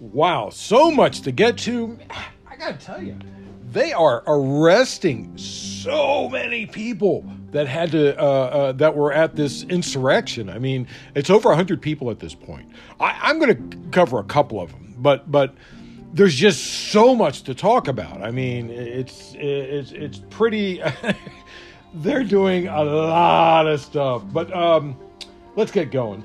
Wow, so much to get to. I gotta tell you, they are arresting so many people that had to uh, uh, that were at this insurrection. I mean, it's over hundred people at this point. I, am going to cover a couple of them, but but there's just so much to talk about. I mean, it's it's it's pretty. they're doing a lot of stuff, but um, let's get going.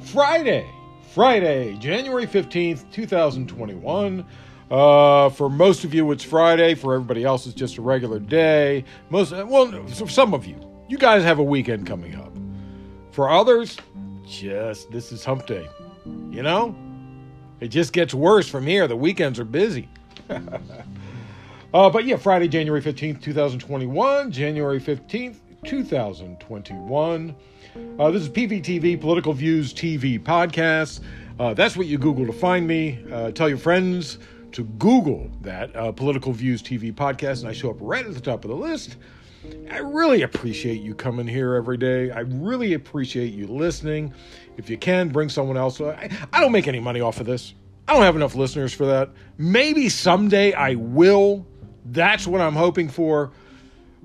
Friday, Friday, January fifteenth, two thousand twenty-one. Uh, for most of you, it's Friday. For everybody else, it's just a regular day. Most, well, for some of you, you guys have a weekend coming up. For others, just this is hump day. You know, it just gets worse from here. The weekends are busy. uh, but yeah, Friday, January 15th, 2021. January 15th, 2021. Uh, this is PVTV, Political Views TV podcast. Uh, that's what you Google to find me. Uh, tell your friends to Google that uh, Political Views TV podcast, and I show up right at the top of the list. I really appreciate you coming here every day. I really appreciate you listening. If you can, bring someone else. I, I don't make any money off of this. I don't have enough listeners for that. Maybe someday I will. That's what I'm hoping for.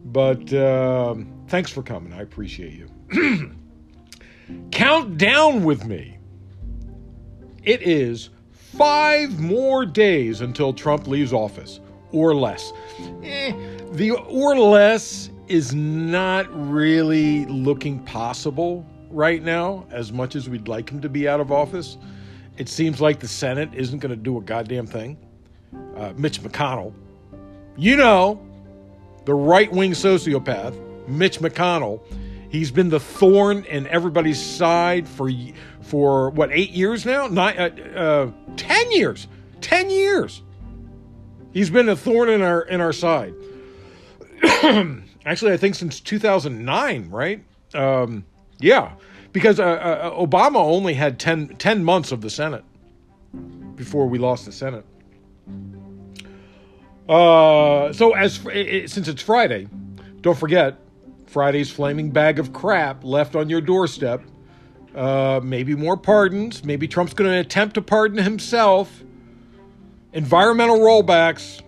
But uh, thanks for coming. I appreciate you. Count down with me. It is five more days until Trump leaves office, or less. Eh, the or less is not really looking possible right now, as much as we'd like him to be out of office. It seems like the Senate isn't going to do a goddamn thing. Uh, Mitch McConnell, you know, the right wing sociopath, Mitch McConnell, he's been the thorn in everybody's side for for what eight years now? Nine, uh, uh, ten years, ten years. He's been a thorn in our in our side. Actually, I think since 2009, right? Um, yeah, because uh, uh, Obama only had 10, 10 months of the Senate before we lost the Senate. Uh, so as since it's Friday, don't forget Friday's flaming bag of crap left on your doorstep uh, maybe more pardons. Maybe Trump's going to attempt to pardon himself. Environmental rollbacks.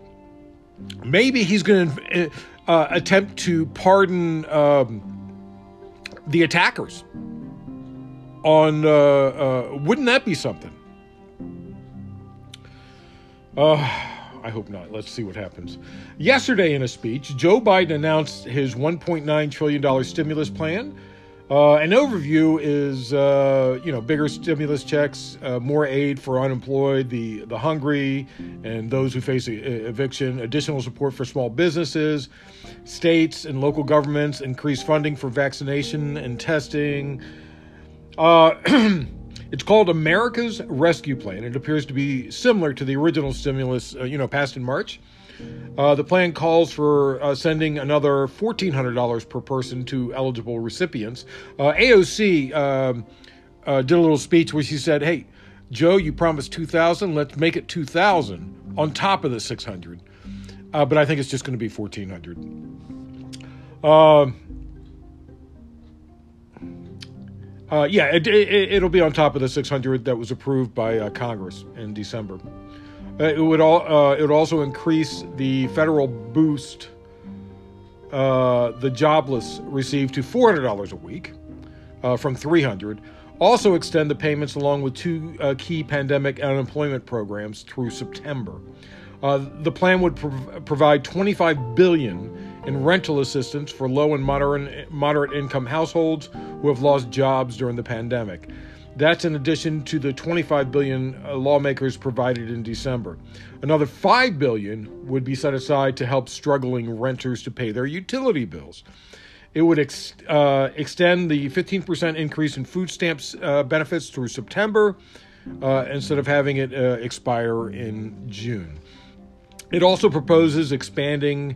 Maybe he's going to uh, attempt to pardon um, the attackers. On uh, uh wouldn't that be something? Uh, I hope not. Let's see what happens. Yesterday, in a speech, Joe Biden announced his $1.9 trillion stimulus plan uh, an overview is, uh, you know, bigger stimulus checks, uh, more aid for unemployed, the the hungry, and those who face eviction. Additional support for small businesses, states and local governments. Increased funding for vaccination and testing. It's called America's Rescue Plan. It appears to be similar to the original stimulus, uh, you know, passed in March. Uh, the plan calls for uh, sending another $1,400 per person to eligible recipients. Uh, AOC um, uh, did a little speech where she said, "Hey, Joe, you promised 2,000. Let's make it 2,000 on top of the 600." Uh, but I think it's just going to be 1,400. Uh, yeah, it, will it, be on top of the 600 that was approved by Congress in December. Uh, it would all uh, it would also increase the federal boost uh, the jobless receive to four hundred dollars a week uh, from three hundred. Also extend the payments along with two uh, key pandemic unemployment programs through September. Uh, the plan would prov- provide 25 billion in rental assistance for low and moderate moderate income households who have lost jobs during the pandemic. That's in addition to the 25 billion uh, lawmakers provided in December. Another 5 billion would be set aside to help struggling renters to pay their utility bills. It would ex- uh, extend the 15% increase in food stamps uh, benefits through September uh, instead of having it uh, expire in June. It also proposes expanding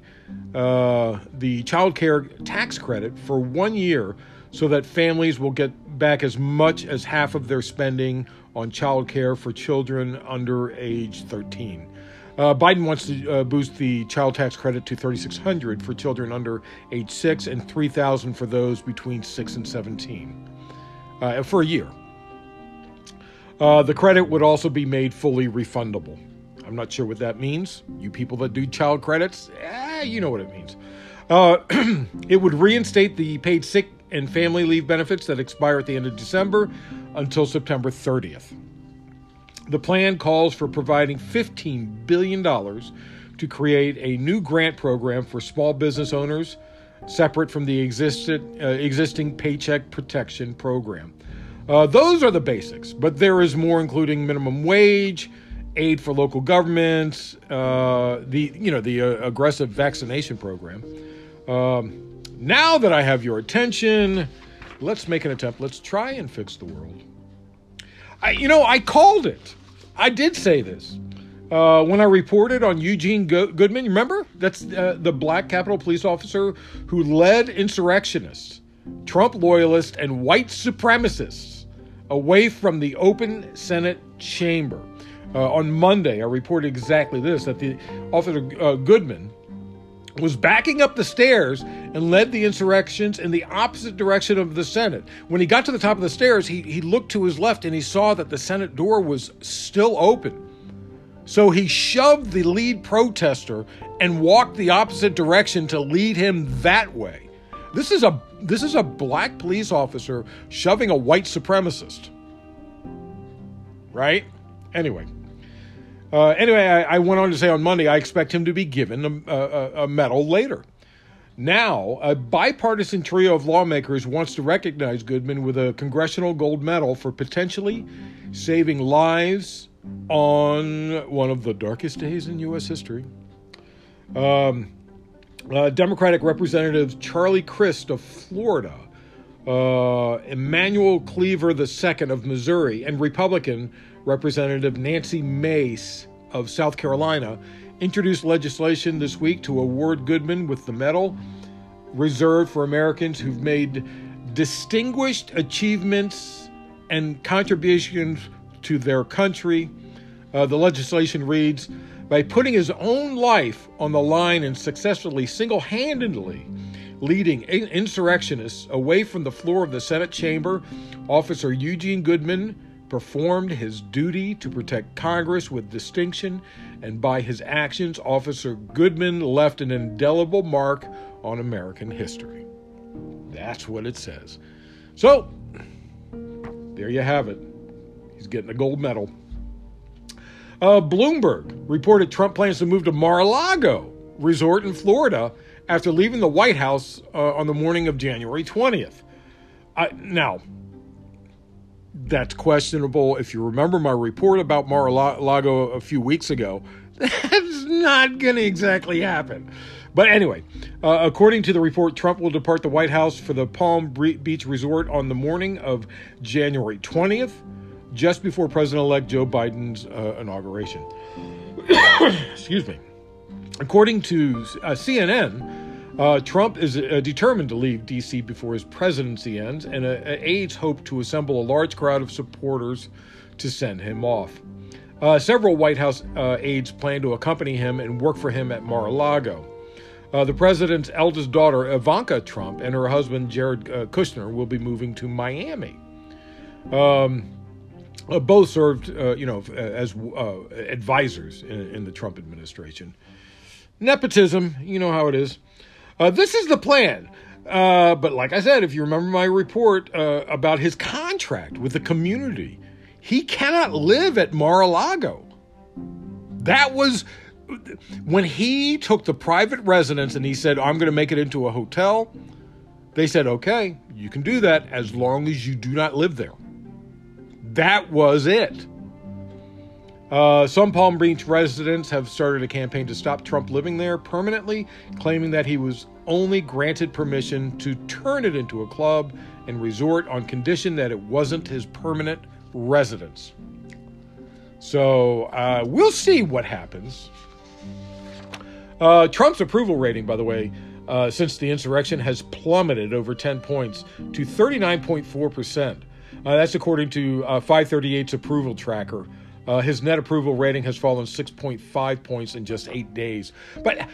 uh, the child care tax credit for one year so that families will get back as much as half of their spending on child care for children under age 13. Uh, Biden wants to uh, boost the child tax credit to 3600 for children under age 6 and 3000 for those between 6 and 17 uh, for a year. Uh, the credit would also be made fully refundable. I'm not sure what that means. You people that do child credits, eh, you know what it means. Uh, it would reinstate the paid sick and family leave benefits that expire at the end of December until September 30th. The plan calls for providing $15 billion to create a new grant program for small business owners separate from the existed, uh, existing Paycheck Protection Program. Uh, those are the basics, but there is more, including minimum wage, aid for local governments, uh, the you know the uh, aggressive vaccination program. Um, now that I have your attention, let's make an attempt. Let's try and fix the world. I, you know, I called it. I did say this uh, when I reported on Eugene Go- Goodman. Remember, that's uh, the black Capitol police officer who led insurrectionists, Trump loyalists, and white supremacists away from the open Senate chamber. Uh, on Monday, I reported exactly this that the officer uh, Goodman was backing up the stairs and led the insurrections in the opposite direction of the Senate. When he got to the top of the stairs, he, he looked to his left and he saw that the Senate door was still open. So he shoved the lead protester and walked the opposite direction to lead him that way. This is a this is a black police officer shoving a white supremacist. Right? Anyway. Uh, anyway, I, I, went on to say on Monday I expect him to be given a, a, a medal later. Now, a bipartisan trio of lawmakers wants to recognize Goodman with a congressional gold medal for potentially saving lives on one of the darkest days in U.S. history. Um, uh, Democratic Representative Charlie Crist of Florida, uh, Emanuel Cleaver II of Missouri, and Republican Representative Nancy Mace of South Carolina introduced legislation this week to award Goodman with the medal reserved for Americans who've made distinguished achievements and contributions to their country. Uh, the legislation reads by putting his own life on the line and successfully single handedly leading insurrectionists away from the floor of the Senate chamber, Officer Eugene Goodman performed his duty to protect Congress with distinction, and by his actions, Officer Goodman left an indelible mark on American history. That's what it says. So, there you have it. He's getting a gold medal. Uh, Bloomberg reported Trump plans to move to Mar-a-Lago resort in Florida after leaving the White House uh, on the morning of January 20th. Uh, now, that's questionable. If you remember my report about Mar-a-Lago a few weeks ago, that's not going to exactly happen. But anyway, uh, according to the report, Trump will depart the White House for the Palm Beach Resort on the morning of January 20th, just before President elect Joe Biden's uh, inauguration. Excuse me. According to uh, CNN, uh, Trump is uh, determined to leave D.C. before his presidency ends, and uh, aides hope to assemble a large crowd of supporters to send him off. Uh, several White House uh, aides plan to accompany him and work for him at Mar a Lago. Uh, the president's eldest daughter, Ivanka Trump, and her husband, Jared Kushner, will be moving to Miami. Um, both served, you know, as advisors in, in the Trump administration. Nepotism, you know how it is. Uh, this is the plan. Uh, but like I said, if you remember my report uh, about his contract with the community, he cannot live at Mar-a-Lago. That was when he took the private residence and he said, I'm going to make it into a hotel. They said, okay, you can do that as long as you do not live there. That was it. Uh, some Palm Beach residents have started a campaign to stop Trump living there permanently, claiming that he was only granted permission to turn it into a club and resort on condition that it wasn't his permanent residence. So uh, we'll see what happens. Uh, Trump's approval rating, by the way, uh, since the insurrection has plummeted over 10 points to 39.4%. Uh, that's according to uh, 538's approval tracker. Uh, his net approval rating has fallen 6.5 points in just eight days. But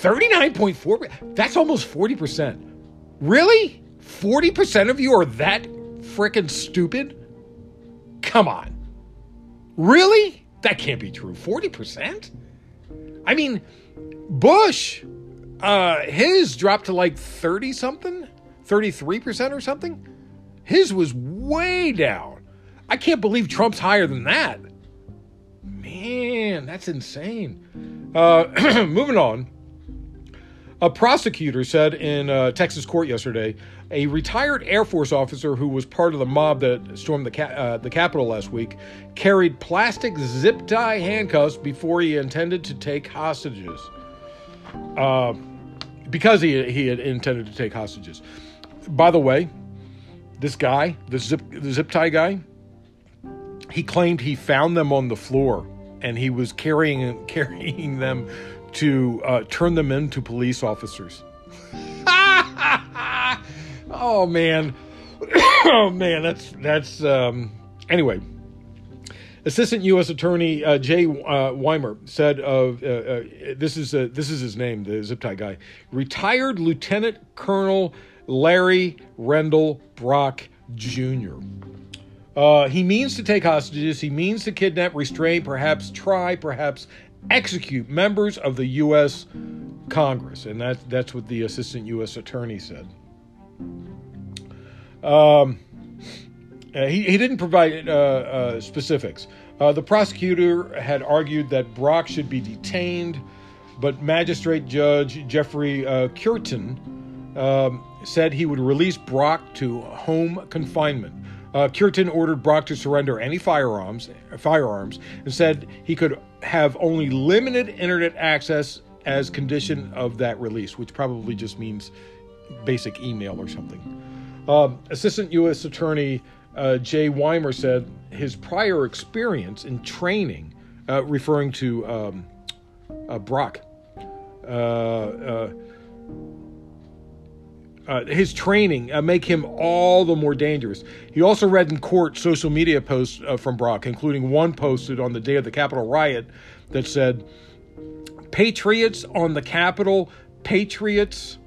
39.4, that's almost 40%. Really? 40% of you are that freaking stupid? Come on. Really? That can't be true. 40%? I mean, Bush, uh, his dropped to like 30 something, 33% or something. His was way down. I can't believe Trump's higher than that. Man, that's insane. Uh, moving on. A prosecutor said in a Texas court yesterday a retired Air Force officer who was part of the mob that stormed the, ca- uh, the Capitol last week carried plastic zip tie handcuffs before he intended to take hostages. Uh, because he, he had intended to take hostages. By the way, this guy, the zip, the zip tie guy, he claimed he found them on the floor and he was carrying carrying them to uh, turn them into police officers. oh man, oh man, that's that's um, anyway. Assistant U.S. Attorney uh, Jay uh, Weimer said of uh, uh, this is uh, this is his name, the zip tie guy, retired Lieutenant Colonel Larry Rendell Brock Jr. Uh, he means to take hostages. He means to kidnap, restrain, perhaps try, perhaps execute members of the U.S. Congress, and that that's what the Assistant U.S. Attorney said. Um, uh, he, he didn't provide uh, uh, specifics. Uh, the prosecutor had argued that Brock should be detained, but Magistrate Judge Jeffrey uh, Cureton um, said he would release Brock to home confinement. Uh, Cureton ordered Brock to surrender any firearms, firearms, and said he could have only limited internet access as condition of that release, which probably just means basic email or something. Um, Assistant U.S. Attorney uh, Jay Weimer said his prior experience in training, uh, referring to um, uh, Brock, uh, uh, uh, his training make him all the more dangerous. He also read in court social media posts from Brock, including one posted on the day of the Capitol riot that said, "Patriots on the Capitol, patriots."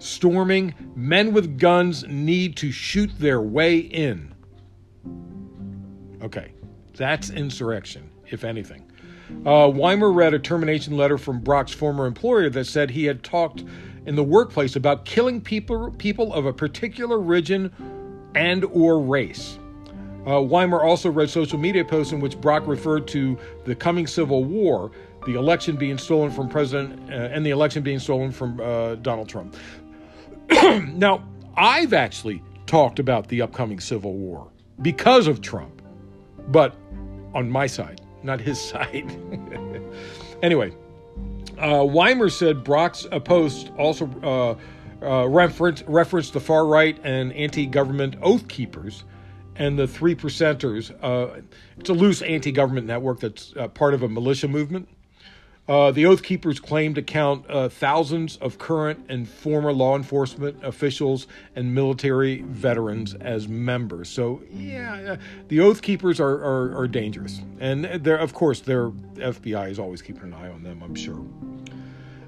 storming, men with guns need to shoot their way in. Okay, that's insurrection, if anything. Uh, Weimer read a termination letter from Brock's former employer that said he had talked in the workplace about killing people, people of a particular religion and or race. Uh, Weimer also read social media posts in which Brock referred to the coming civil war, the election being stolen from President, uh, and the election being stolen from uh, Donald Trump. now, I've actually talked about the upcoming civil war because of Trump, but on my side, not his side. anyway, uh, Weimer said Brock's post also uh, uh, referenced, referenced the far right and anti government oath keepers and the three percenters. Uh, it's a loose anti government network that's uh, part of a militia movement. Uh, the Oath Keepers claim to count uh, thousands of current and former law enforcement officials and military veterans as members. So, yeah, uh, the Oath Keepers are, are, are dangerous. And they're, of course, their FBI is always keeping an eye on them, I'm sure.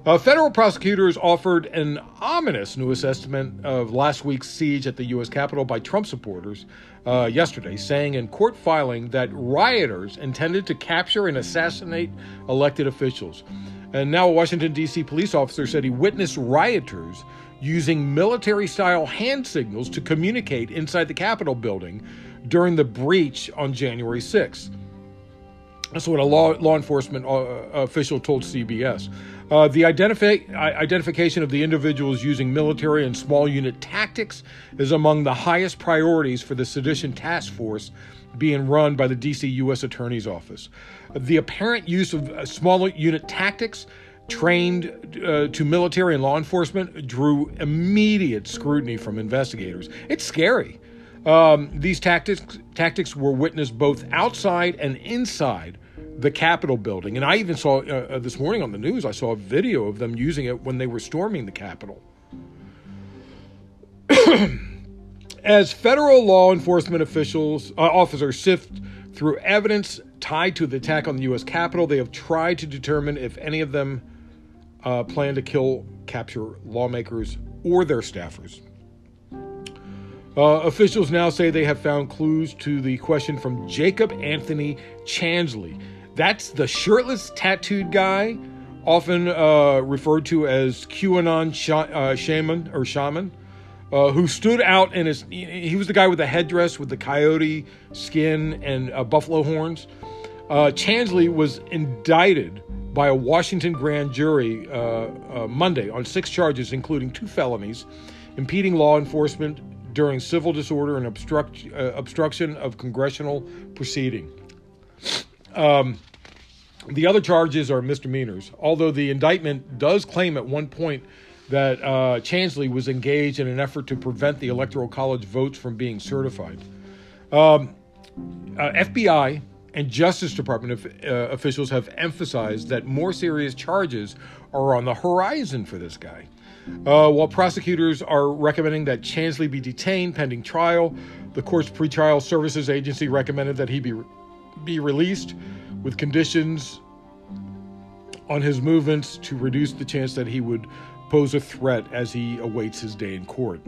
Uh, federal prosecutors offered an ominous new assessment of last week's siege at the U.S. Capitol by Trump supporters uh, yesterday, saying in court filing that rioters intended to capture and assassinate elected officials. And now a Washington, D.C. police officer said he witnessed rioters using military style hand signals to communicate inside the Capitol building during the breach on January 6th. That's what a law, law enforcement uh, official told CBS. Uh, the identifi- identification of the individuals using military and small unit tactics is among the highest priorities for the sedition task force being run by the DC U.S. Attorney's Office. The apparent use of uh, small unit tactics trained uh, to military and law enforcement drew immediate scrutiny from investigators. It's scary. Um, these tactics tactics were witnessed both outside and inside the Capitol building. And I even saw uh, uh, this morning on the news, I saw a video of them using it when they were storming the Capitol. As federal law enforcement officials, uh, officers sift through evidence tied to the attack on the U.S. Capitol, they have tried to determine if any of them uh, plan to kill, capture lawmakers or their staffers. Uh, officials now say they have found clues to the question from Jacob Anthony Chansley. That's the shirtless, tattooed guy, often uh, referred to as QAnon sh- uh, shaman or shaman, uh, who stood out in his. He was the guy with the headdress with the coyote skin and uh, buffalo horns. Uh, Chansley was indicted by a Washington grand jury Monday on six charges, including two felonies impeding law enforcement during civil disorder and obstruct, uh, obstruction of congressional proceeding. Um, the other charges are misdemeanors, although the indictment does claim at one point that uh, Chansley was engaged in an effort to prevent the Electoral College votes from being certified. Um, uh, FBI and Justice Department of, uh, officials have emphasized that more serious charges are on the horizon for this guy. Uh, while prosecutors are recommending that Chansley be detained pending trial, the court's pretrial services agency recommended that he be be released with conditions on his movements to reduce the chance that he would pose a threat as he awaits his day in court.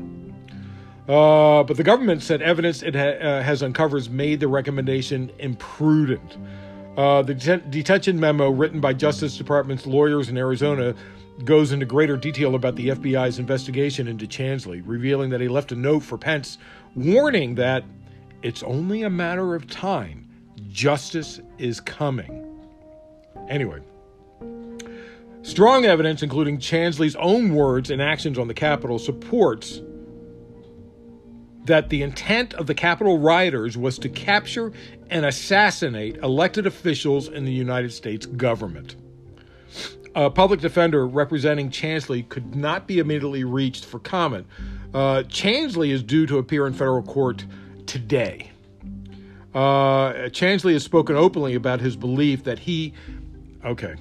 Uh, but the government said evidence it ha- uh, has uncovered made the recommendation imprudent. Uh, the det- detention memo written by Justice Department's lawyers in Arizona goes into greater detail about the FBI's investigation into Chansley, revealing that he left a note for Pence warning that it's only a matter of time. Justice is coming. Anyway, strong evidence, including Chansley's own words and actions on the Capitol, supports that the intent of the Capitol rioters was to capture and assassinate elected officials in the United States government a public defender representing Chansley could not be immediately reached for comment. Uh, Chansley is due to appear in federal court today. Uh, Chansley has spoken openly about his belief that he, okay,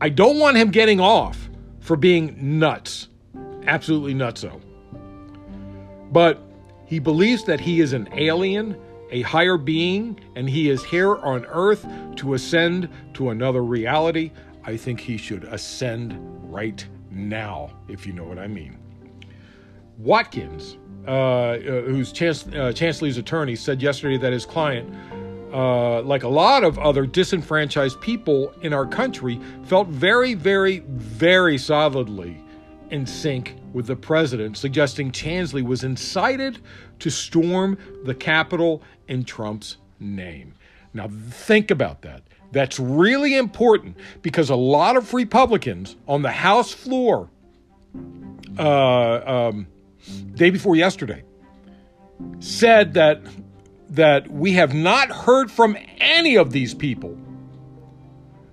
I don't want him getting off for being nuts, absolutely nutso. But he believes that he is an alien a higher being, and he is here on earth to ascend to another reality, I think he should ascend right now, if you know what I mean. Watkins, uh, uh, who's uh, attorney, said yesterday that his client, uh, like a lot of other disenfranchised people in our country, felt very, very, very solidly in sync with the president, suggesting Chansley was incited to storm the Capitol in Trump's name. Now, think about that. That's really important because a lot of Republicans on the House floor, uh, um, day before yesterday, said that that we have not heard from any of these people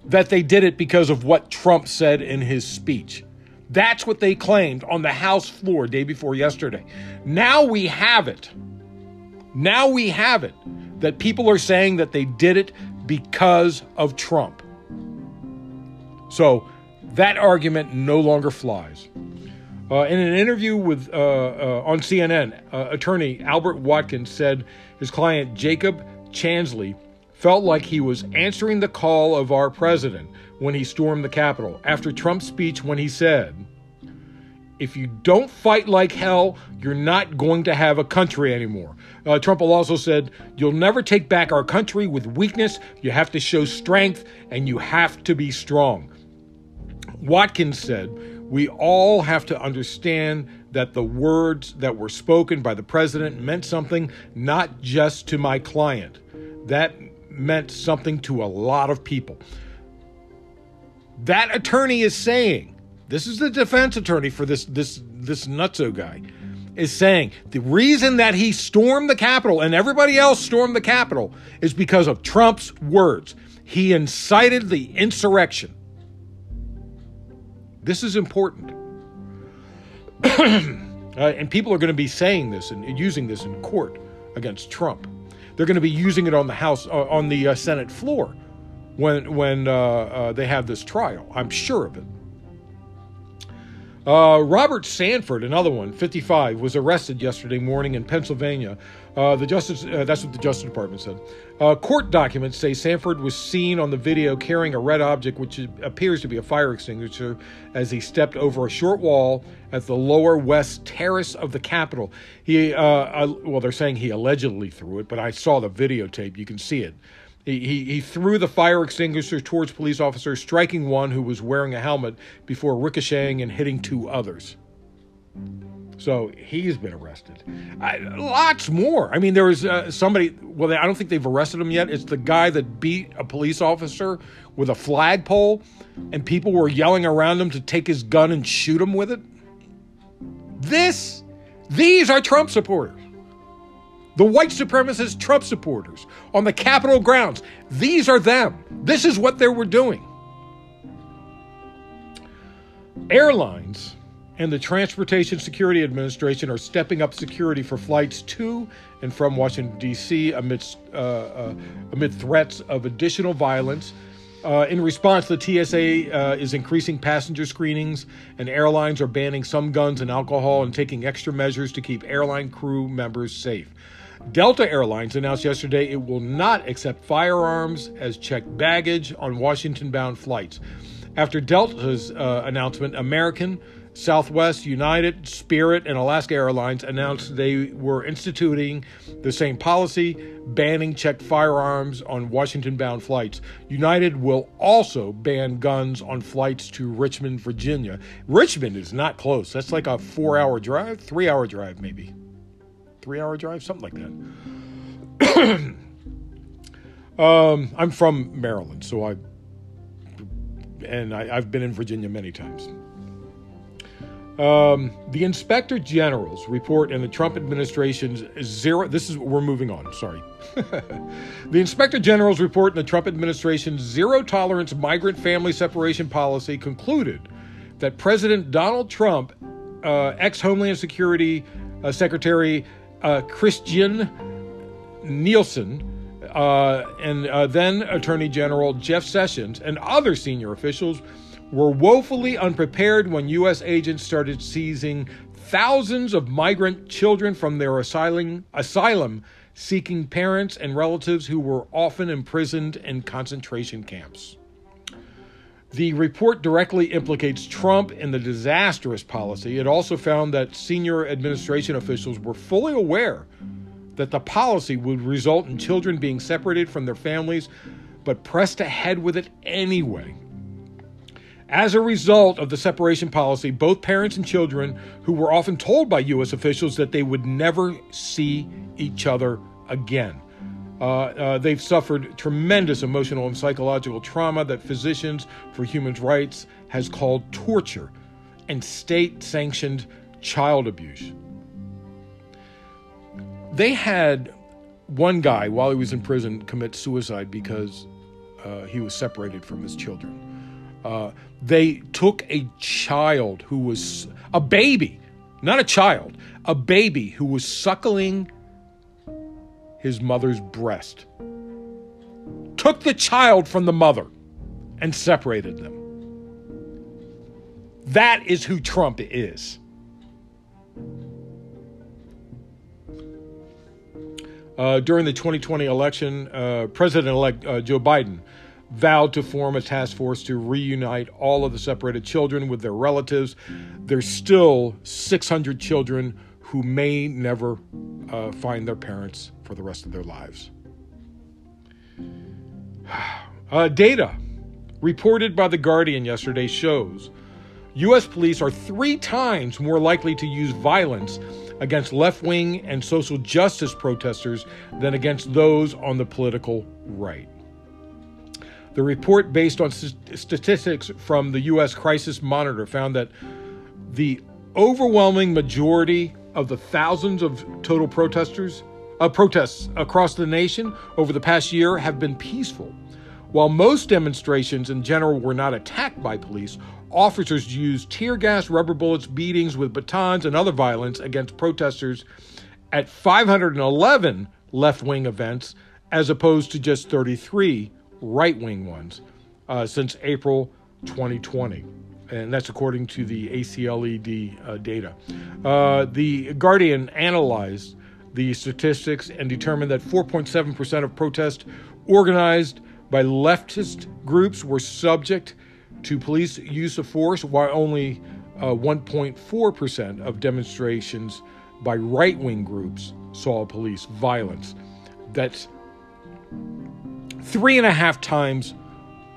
that they did it because of what Trump said in his speech. That's what they claimed on the House floor day before yesterday. Now we have it. Now we have it that people are saying that they did it because of Trump. So that argument no longer flies. Uh, in an interview with uh, uh, on CNN, uh, attorney Albert Watkins said his client Jacob Chansley felt like he was answering the call of our president when he stormed the Capitol after Trump's speech when he said, if you don't fight like hell, you're not going to have a country anymore. Uh, Trump also said, You'll never take back our country with weakness. You have to show strength and you have to be strong. Watkins said, We all have to understand that the words that were spoken by the president meant something not just to my client, that meant something to a lot of people. That attorney is saying, this is the defense attorney for this this this nutso guy is saying the reason that he stormed the Capitol and everybody else stormed the Capitol is because of Trump's words. He incited the insurrection. This is important. uh, and people are going to be saying this and using this in court against Trump. They're going to be using it on the House, uh, on the uh, Senate floor when when uh, uh, they have this trial. I'm sure of it. Uh, Robert Sanford, another one, 55, was arrested yesterday morning in Pennsylvania. Uh, the Justice, uh, that's what the Justice Department said. Uh, court documents say Sanford was seen on the video carrying a red object, which appears to be a fire extinguisher, as he stepped over a short wall at the lower west terrace of the Capitol. He, uh, uh, well, they're saying he allegedly threw it, but I saw the videotape. You can see it. He, he, threw the fire extinguisher towards police officers, striking one who was wearing a helmet before ricocheting and hitting two others. So he's been arrested. I, lots more. I mean, there was uh, somebody, well, they, I don't think they've arrested him yet. It's the guy that beat a police officer with a flagpole, and people were yelling around him to take his gun and shoot him with it. This, these are Trump supporters the white supremacist Trump supporters on the Capitol grounds. These are them. This is what they were doing. Airlines and the Transportation Security Administration are stepping up security for flights to and from Washington, D.C., amidst, uh, uh, amid threats of additional violence. Uh, in response, the TSA uh, is increasing passenger screenings, and airlines are banning some guns and alcohol and taking extra measures to keep airline crew members safe. Delta Airlines announced yesterday it will not accept firearms as checked baggage on Washington bound flights. After Delta's uh, announcement, American, Southwest, United, Spirit, and Alaska Airlines announced they were instituting the same policy, banning checked firearms on Washington bound flights. United will also ban guns on flights to Richmond, Virginia. Richmond is not close. That's like a four hour drive, three hour drive, maybe three hour drive, something like that. um, I'm from Maryland, so I and I, have been in Virginia many times. Um, the inspector generals report in the Trump administration's zero. This is we're moving on. Sorry. the inspector generals report in the Trump administration's zero tolerance migrant family separation policy concluded that President Donald Trump, uh, ex Homeland Security uh, Secretary uh, Kirstjen Nielsen, uh, and uh, then Attorney General Jeff Sessions, and other senior officials were woefully unprepared when U.S. agents started seizing thousands of migrant children from their asylum, asylum seeking parents and relatives who were often imprisoned in concentration camps. The report directly implicates Trump in the disastrous policy. It also found that senior administration officials were fully aware that the policy would result in children being separated from their families, but pressed ahead with it anyway. As a result of the separation policy, both parents and children, who were often told by U.S. officials that they would never see each other again, uh, uh, they've suffered tremendous emotional and psychological trauma that Physicians for Human Rights has called torture and state sanctioned child abuse. They had one guy, while he was in prison, commit suicide because uh, he was separated from his children. Uh, they took a child who was a baby, not a child, a baby who was suckling his mother's breast, took the child from the mother, and separated them. That is who Trump is. Uh, during the 2020 election, uh, President elect uh, Joe Biden vowed to form a task force to reunite all of the separated children with their relatives. There's still 600 children who may never uh, find their parents for the rest of their lives. Uh, data reported by The Guardian yesterday shows U.S. police are three times more likely to use violence against left wing and social justice protesters than against those on the political right. The report, based on st- statistics from the U.S. Crisis Monitor, found that the overwhelming majority of the thousands of total protesters uh, protests across the nation over the past year have been peaceful. While most demonstrations in general were not attacked by police, officers used tear gas, rubber bullets, beatings with batons, and other violence against protesters at 511 left wing events, as opposed to just 33 right wing ones uh, since April 2020. And that's according to the ACLED uh, data. Uh, the Guardian analyzed the statistics and determined that 4.7% of protests organized by leftist groups were subject to police use of force, while only uh, 1.4% of demonstrations by right wing groups saw police violence. That's three and a half times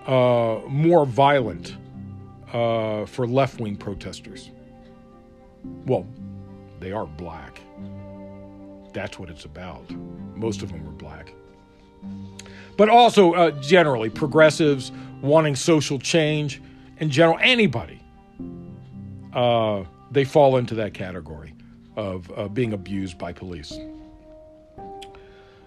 uh, more violent uh, for left wing protesters. Well, they are black. That's what it's about. Most of them are black. But also, uh, generally, progressives wanting social change, in general, anybody, uh, they fall into that category of uh, being abused by police.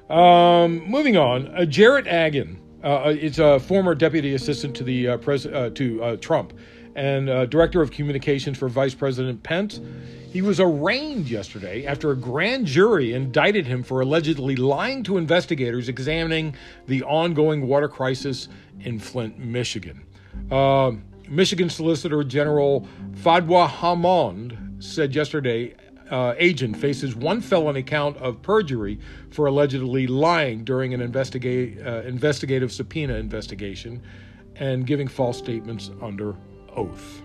Um, moving on, uh, Jarrod Agen uh, is a former deputy assistant to the uh, pres- uh, to uh, Trump and uh, director of communications for Vice President Pence. He was arraigned yesterday after a grand jury indicted him for allegedly lying to investigators examining the ongoing water crisis in Flint, Michigan. Michigan Solicitor General Fadwa Hammoud said yesterday uh, Agen faces one felony count of perjury for allegedly lying during an investigate, uh, investigative subpoena investigation and giving false statements under oath.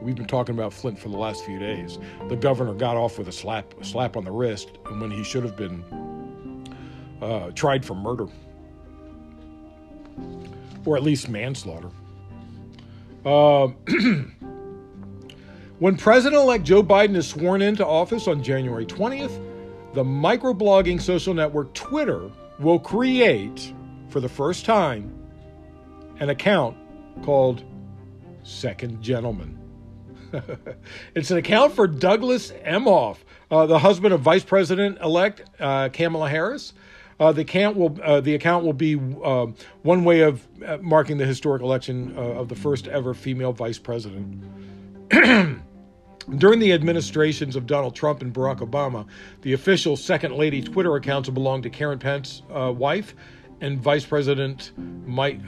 We've been talking about Flint for the last few days. The governor got off with a slap, a slap on the wrist when he should have been uh, tried for murder, or at least manslaughter. Uh, When President elect Joe Biden is sworn into office on January 20th, the microblogging social network Twitter will create, for the first time, an account called Second Gentleman. it's an account for Douglas Emhoff, uh, the husband of Vice President elect uh, Kamala Harris. Uh, the account will uh, the account will be uh, one way of uh, marking the historic election of the first ever female vice president. During the administrations of Donald Trump and Barack Obama, the official Second Lady Twitter accounts belonged to Karen Pence's wife and Vice President Mike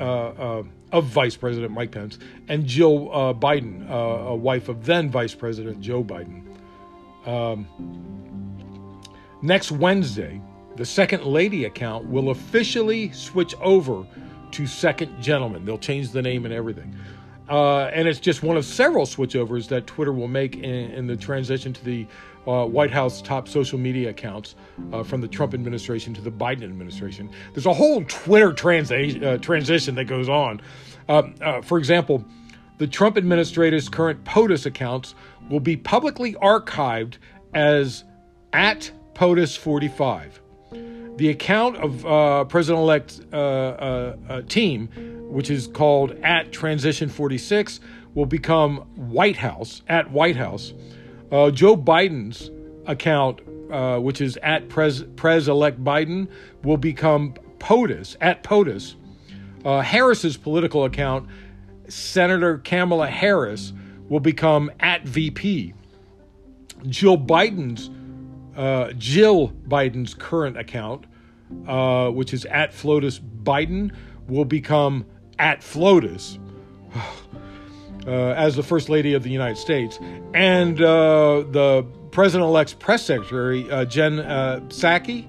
of Vice President Mike Pence and Jill uh, Biden, uh, a wife of then Vice President Joe Biden. Um, next Wednesday, the Second Lady account will officially switch over to Second Gentleman. They'll change the name and everything. Uh, and it's just one of several switchovers that Twitter will make in, in the transition to the uh, White House top social media accounts uh, from the Trump administration to the Biden administration. There's a whole Twitter uh, transition that goes on. Um, uh, for example, the Trump administrator's current POTUS accounts will be publicly archived as at POTUS45. The account of uh, President elect team which is called at Transition 46, will become White House, at White House. Uh, Joe Biden's account, uh, which is at Pres elect Biden, will become POTUS, at POTUS. Uh, Harris's political account, Senator Kamala Harris, will become at VP. Jill Biden's, uh, Jill Biden's current account, uh, which is at FLOTUS Biden, will become at FLOTUS uh, as the First Lady of the United States, and uh, the President elect's press secretary, uh, Jen uh, Psaki,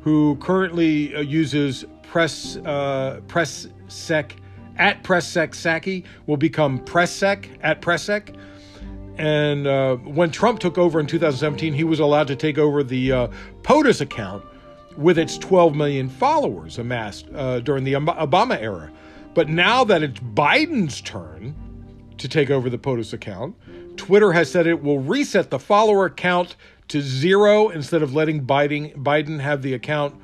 who currently uh, uses press, uh, press sec at press sec Psaki, will become press sec at press sec. And when Trump took over in 2017, he was allowed to take over the POTUS account with its 12 million followers amassed during the Obama era. But now that it's Biden's turn to take over the POTUS account, Twitter has said it will reset the follower count to zero instead of letting Biden, Biden have the account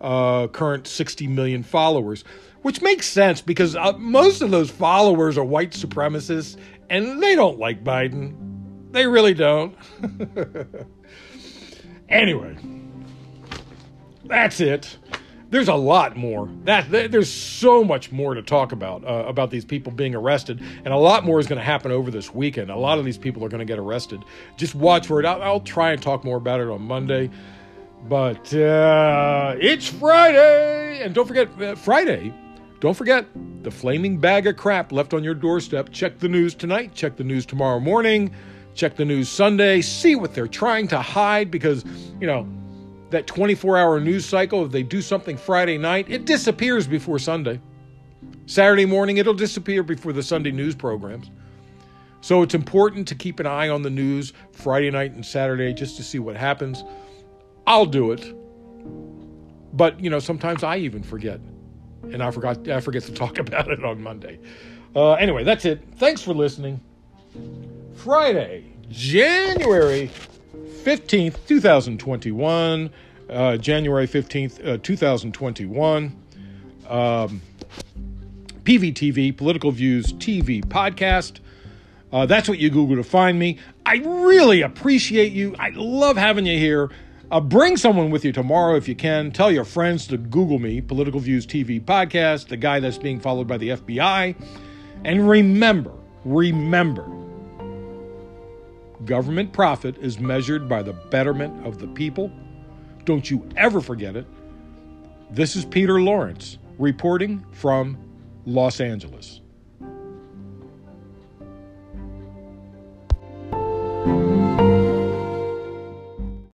uh, current 60 million followers, which makes sense because uh, most of those followers are white supremacists and they don't like Biden. They really don't. anyway, that's it there's a lot more. That there's so much more to talk about uh, about these people being arrested, and a lot more is going to happen over this weekend. A lot of these people are going to get arrested. Just watch for it. I'll, I'll try and talk more about it on Monday, but uh, it's Friday, and don't forget uh, Friday. Don't forget the flaming bag of crap left on your doorstep. Check the news tonight, check the news tomorrow morning, check the news Sunday, see what they're trying to hide because, you know, that 24 hour news cycle, if they do something Friday night, it disappears before Sunday. Saturday morning, it'll disappear before the Sunday news programs. So it's important to keep an eye on the news Friday night and Saturday just to see what happens. I'll do it. But, you know, sometimes I even forget. And I forgot I forget to talk about it on Monday. Uh, anyway, that's it. Thanks for listening. Friday, January 15th, 2021. Uh, January 15th, uh, 2021. Um, PVTV, Political Views TV podcast. Uh, that's what you Google to find me. I really appreciate you. I love having you here. Uh, bring someone with you tomorrow if you can. Tell your friends to Google me, Political Views TV podcast, the guy that's being followed by the FBI. And remember, remember, government profit is measured by the betterment of the people. Don't you ever forget it. This is Peter Lawrence reporting from Los Angeles.